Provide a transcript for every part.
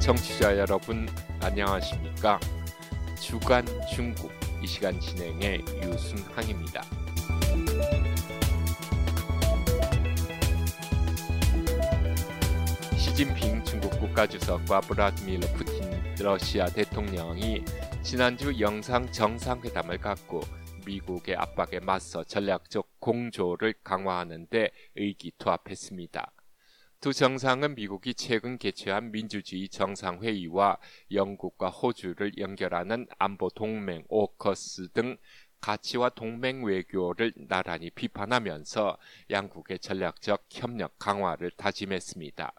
청취자 여러분 안녕하십니까? 주간 중국 이 시간 진행의 유순항입니다. 시진핑 중국 국가주석과 브라드미르 푸틴 러시아 대통령이 지난주 영상 정상회담을 갖고 미국의 압박에 맞서 전략적 공조를 강화하는 데 의기투합했습니다. 두 정상은 미국이 최근 개최한 민주주의 정상회의와 영국과 호주를 연결하는 안보 동맹 오커스 등 가치와 동맹 외교를 나란히 비판하면서 양국의 전략적 협력 강화를 다짐했습니다.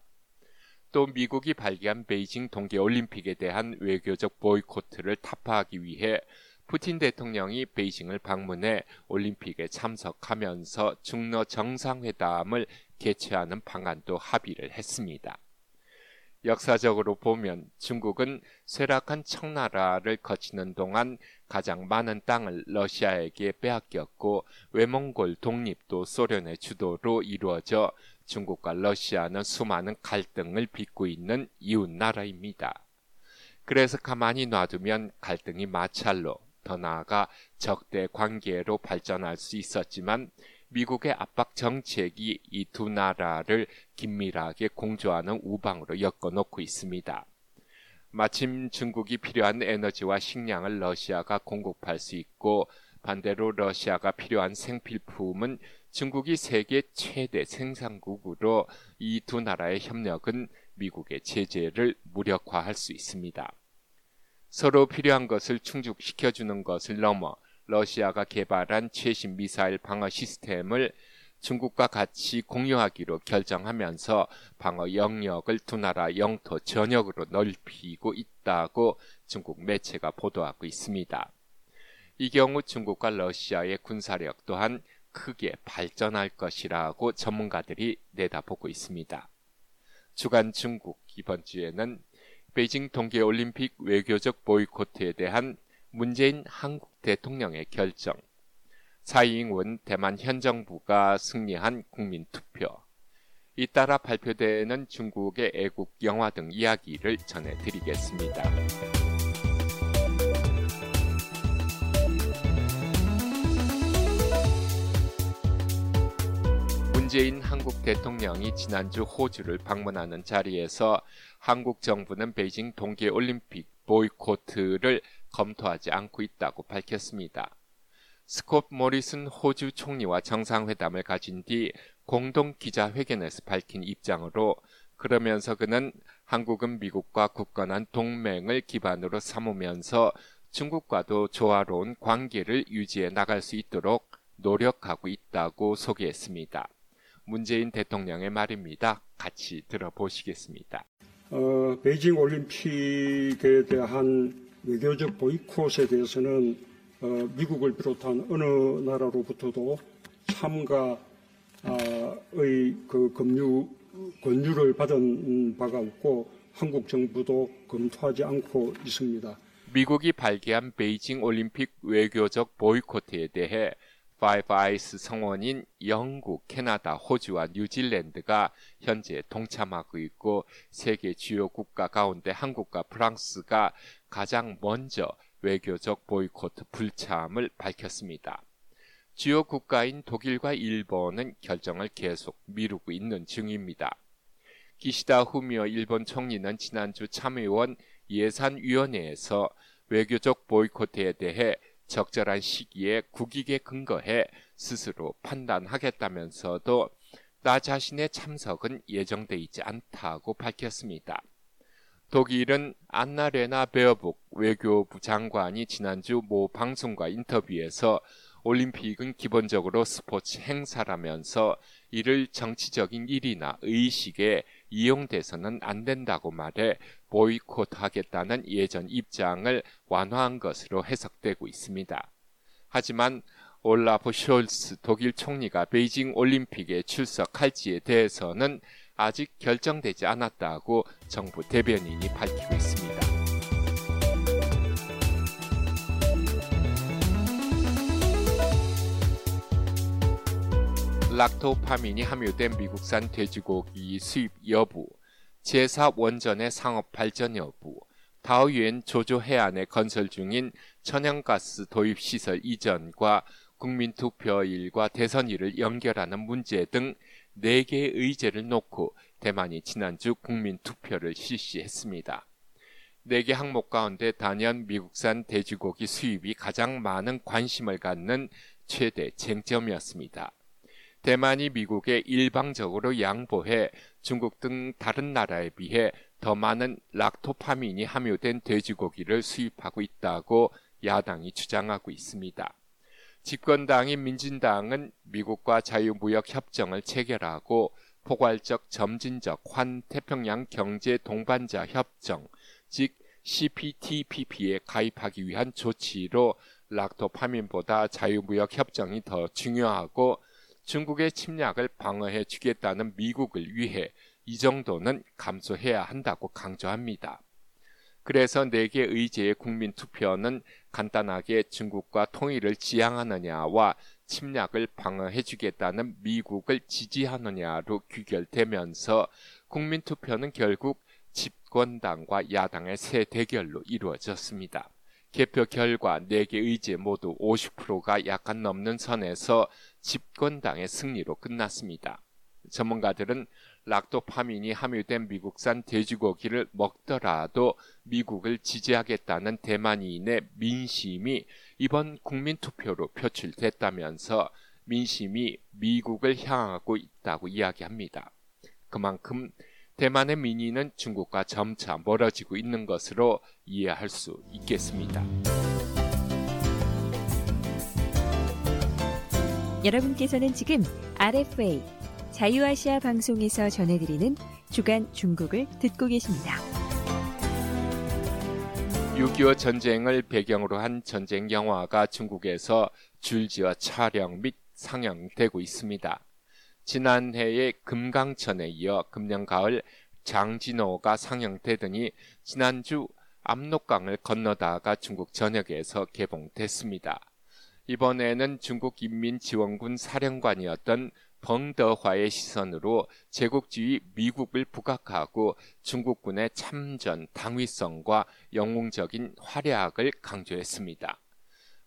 또 미국이 발기한 베이징 동계 올림픽에 대한 외교적 보이콧을 타파하기 위해 푸틴 대통령이 베이징을 방문해 올림픽에 참석하면서 중러 정상회담을 개최하는 방안도 합의를 했습니다. 역사적으로 보면 중국은 쇠락한 청나라를 거치는 동안 가장 많은 땅을 러시아에게 빼앗겼고 외몽골 독립도 소련의 주도로 이루어져 중국과 러시아는 수많은 갈등을 빚고 있는 이웃 나라입니다. 그래서 가만히 놔두면 갈등이 마찰로 더 나아가 적대 관계로 발전할 수 있었지만 미국의 압박 정책이 이 두 나라를 긴밀하게 공조하는 우방으로 엮어놓고 있습니다. 마침 중국이 필요한 에너지와 식량을 러시아가 공급할 수 있고 반대로 러시아가 필요한 생필품은 중국이 세계 최대 생산국으로 이 두 나라의 협력은 미국의 제재를 무력화할 수 있습니다. 서로 필요한 것을 충족시켜 주는 것을 넘어 러시아가 개발한 최신 미사일 방어 시스템을 중국과 같이 공유하기로 결정하면서 방어 영역을 두 나라 영토 전역으로 넓히고 있다고 중국 매체가 보도하고 있습니다. 이 경우 중국과 러시아의 군사력 또한 크게 발전할 것이라고 전문가들이 내다보고 있습니다. 주간 중국 이번 주에는 베이징 동계올림픽 외교적 보이콧에 대한 문재인 한국 대통령의 결정, 사이잉원 대만 현 정부가 승리한 국민투표, 잇따라 발표되는 중국의 애국 영화 등 이야기를 전해드리겠습니다. 문재인 한국 대통령이 지난주 호주를 방문하는 자리에서 한국 정부는 베이징 동계올림픽 보이코트를 검토하지 않고 있다고 밝혔습니다. 스콧 모리슨 호주 총리와 정상회담을 가진 뒤 공동 기자회견에서 밝힌 입장으로 그러면서 그는 한국은 미국과 굳건한 동맹을 기반으로 삼으면서 중국과도 조화로운 관계를 유지해 나갈 수 있도록 노력하고 있다고 소개했습니다. 문재인 대통령의 말입니다. 같이 들어보시겠습니다. 어, 베이징 올림픽에 대한 외교적 보이콧에 대해서는 어, 미국을 비롯한 어느 나라로부터도 참가의 그 검유 권유를 받은 바가 없고 한국 정부도 검토하지 않고 있습니다. 미국이 발기한 베이징 올림픽 외교적 보이콧에 대해 Five Eyes 성원인 영국, 캐나다, 호주와 뉴질랜드가 현재 동참하고 있고 세계 주요 국가 가운데 한국과 프랑스가 가장 먼저 외교적 보이콧 불참을 밝혔습니다. 주요 국가인 독일과 일본은 결정을 계속 미루고 있는 중입니다. 기시다 후미오 일본 총리는 지난주 참의원 예산위원회에서 외교적 보이콧에 대해 적절한 시기에 국익에 근거해 스스로 판단하겠다면서도 나 자신의 참석은 예정돼 있지 않다고 밝혔습니다. 독일은 안나레나 베어북 외교부 장관이 지난주 모 방송과 인터뷰에서 올림픽은 기본적으로 스포츠 행사라면서 이를 정치적인 일이나 의식에 이용돼서는 안 된다고 말해 보이콧하겠다는 예전 입장을 완화한 것으로 해석되고 있습니다. 하지만 올라프 숄스 독일 총리가 베이징 올림픽에 출석할지에 대해서는 아직 결정되지 않았다고 정부 대변인이 밝히고 있습니다. 락토파민이 함유된 미국산 돼지고기 수입 여부, 제사 원전의 상업 발전 여부, 다오유엔 조조 해안에 건설 중인 천연가스 도입 시설 이전과 국민투표일과 대선일을 연결하는 문제 등 4개의 의제를 놓고 대만이 지난주 국민투표를 실시했습니다. 4개 항목 가운데 단연 미국산 돼지고기 수입이 가장 많은 관심을 갖는 최대 쟁점이었습니다. 대만이 미국에 일방적으로 양보해 중국 등 다른 나라에 비해 더 많은 락토파민이 함유된 돼지고기를 수입하고 있다고 야당이 주장하고 있습니다. 집권당인 민진당은 미국과 자유무역 협정을 체결하고 포괄적 점진적 환태평양 경제 동반자 협정, 즉 CPTPP에 가입하기 위한 조치로 락토파민보다 자유무역 협정이 더 중요하고 중국의 침략을 방어해 주겠다는 미국을 위해 이 정도는 감수해야 한다고 강조합니다. 그래서 4개 의제의 국민 투표는 간단하게 중국과 통일을 지향하느냐와 침략을 방어해 주겠다는 미국을 지지하느냐로 귀결되면서 국민 투표는 결국 집권당과 야당의 새 대결로 이루어졌습니다. 개표 결과 4개 의제 모두 50%가 약간 넘는 선에서 집권당의 승리로 끝났습니다. 전문가들은 락토파민이 함유된 미국산 돼지고기를 먹더라도 미국을 지지하겠다는 대만인의 민심이 이번 국민투표로 표출됐다면서 민심이 미국을 향하고 있다고 이야기합니다. 그만큼 대만의 민의는 중국과 점차 멀어지고 있는 것으로 이해할 수 있겠습니다. 여러분께서는 지금 RFA 자유아시아 방송에서 전해드리는 주간 중국을 듣고 계십니다. 6.25 전쟁을 배경으로 한 전쟁 영화가 중국에서 줄지어 촬영 및 상영되고 있습니다. 지난해의 금강천에 이어 금년 가을 장진호가 상영되더니 지난주 압록강을 건너다가 중국 전역에서 개봉됐습니다. 이번에는 중국 인민지원군 사령관이었던 벙더화의 시선으로 제국주의 미국을 부각하고 중국군의 참전 당위성과 영웅적인 활약을 강조했습니다.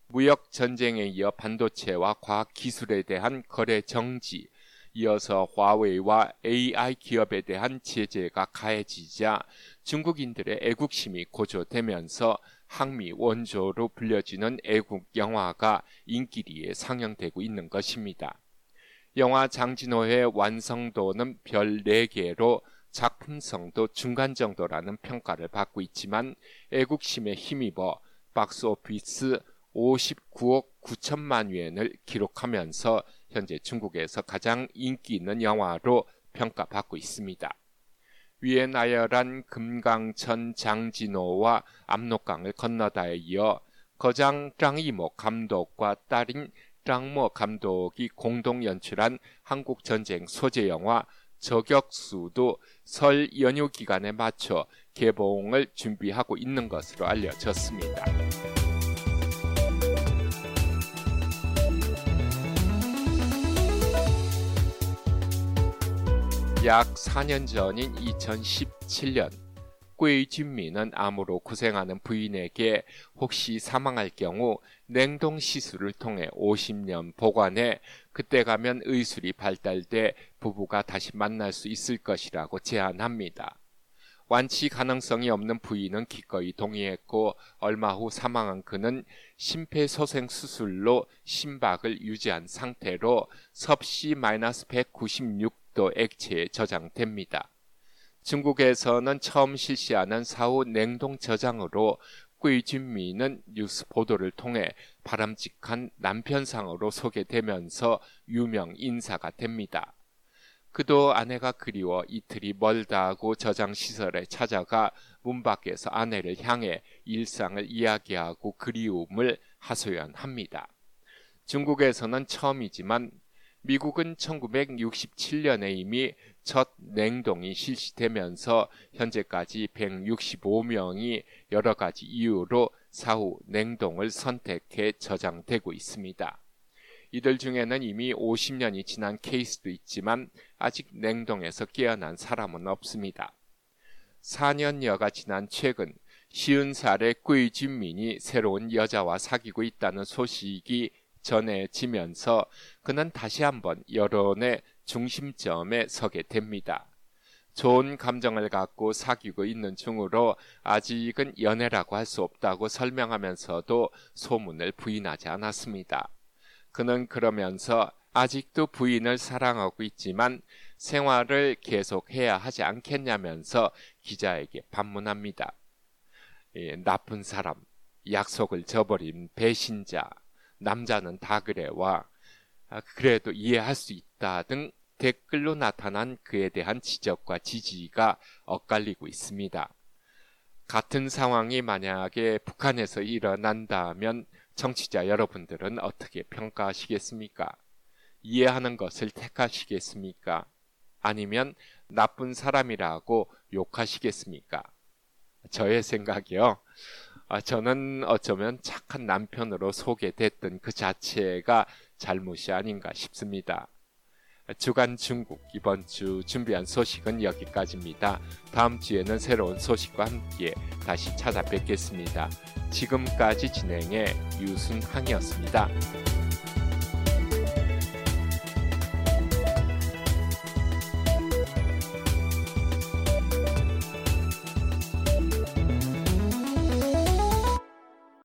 무역 전쟁에 이어 반도체와 과학 기술에 대한 거래 정지, 이어서 화웨이와 AI 기업에 대한 제재가 가해지자 중국인들의 애국심이 고조되면서 항미 원조로 불려지는 애국 영화가 인기리에 상영되고 있는 것입니다. 영화 장진호의 완성도는 별 4개로 작품성도 중간 정도라는 평가를 받고 있지만 애국심에 힘입어 박스오피스 59억 9천만 위엔을 기록하면서 현재 중국에서 가장 인기 있는 영화로 평가받고 있습니다. 위에 나열한 금강천 장진호와 압록강을 건너다에 이어 거장 짱이모 감독과 딸인 짱모 감독이 공동 연출한 한국 전쟁 소재 영화 저격수도 설 연휴 기간에 맞춰 개봉을 준비하고 있는 것으로 알려졌습니다. 약 4년 전인 2017년 桂준민은 암으로 고생하는 부인에게 혹시 사망할 경우 냉동 시술을 통해 50년 보관해 그때 가면 의술이 발달돼 부부가 다시 만날 수 있을 것이라고 제안합니다. 완치 가능성이 없는 부인은 기꺼이 동의했고 얼마 후 사망한 그는 심폐소생 수술로 심박을 유지한 상태로 섭씨 마이너스 196 또 액체에 저장됩니다. 중국에서는 처음 실시하는 사후 냉동 저장으로 桂준미는 뉴스 보도를 통해 바람직한 남편상으로 소개되면서 유명 인사가 됩니다. 그도 아내가 그리워 이틀이 멀다고 저장 시설에 찾아가 문 밖에서 아내를 향해 일상을 이야기하고 그리움을 하소연합니다. 중국에서는 처음이지만 미국은 1967년에 이미 첫 냉동이 실시되면서 현재까지 165명이 여러 가지 이유로 사후 냉동을 선택해 저장되고 있습니다. 이들 중에는 이미 50년이 지난 케이스도 있지만 아직 냉동에서 깨어난 사람은 없습니다. 4년여가 지난 최근 50살의 꾸이진민이 새로운 여자와 사귀고 있다는 소식이 전해지면서 그는 다시 한번 여론의 중심점에 서게 됩니다. 좋은 감정을 갖고 사귀고 있는 중으로 아직은 연애라고 할 수 없다고 설명하면서도 소문을 부인하지 않았습니다. 그는 그러면서 아직도 부인을 사랑하고 있지만 생활을 계속해야 하지 않겠냐면서 기자에게 반문합니다. 예, 나쁜 사람, 약속을 저버린 배신자, 남자는 다 그래와 아, 그래도 이해할 수 있다 등 댓글로 나타난 그에 대한 지적과 지지가 엇갈리고 있습니다. 같은 상황이 만약에 북한에서 일어난다면 정치자 여러분들은 어떻게 평가하시겠습니까? 이해하는 것을 택하시겠습니까? 아니면 나쁜 사람이라고 욕하시겠습니까? 저의 생각이요. 아, 저는 어쩌면 착한 남편으로 소개됐던 그 자체가 잘못이 아닌가 싶습니다. 주간 중국 이번 주 준비한 소식은 여기까지입니다. 다음 주에는 새로운 소식과 함께 다시 찾아뵙겠습니다. 지금까지 진행해 유순항이었습니다.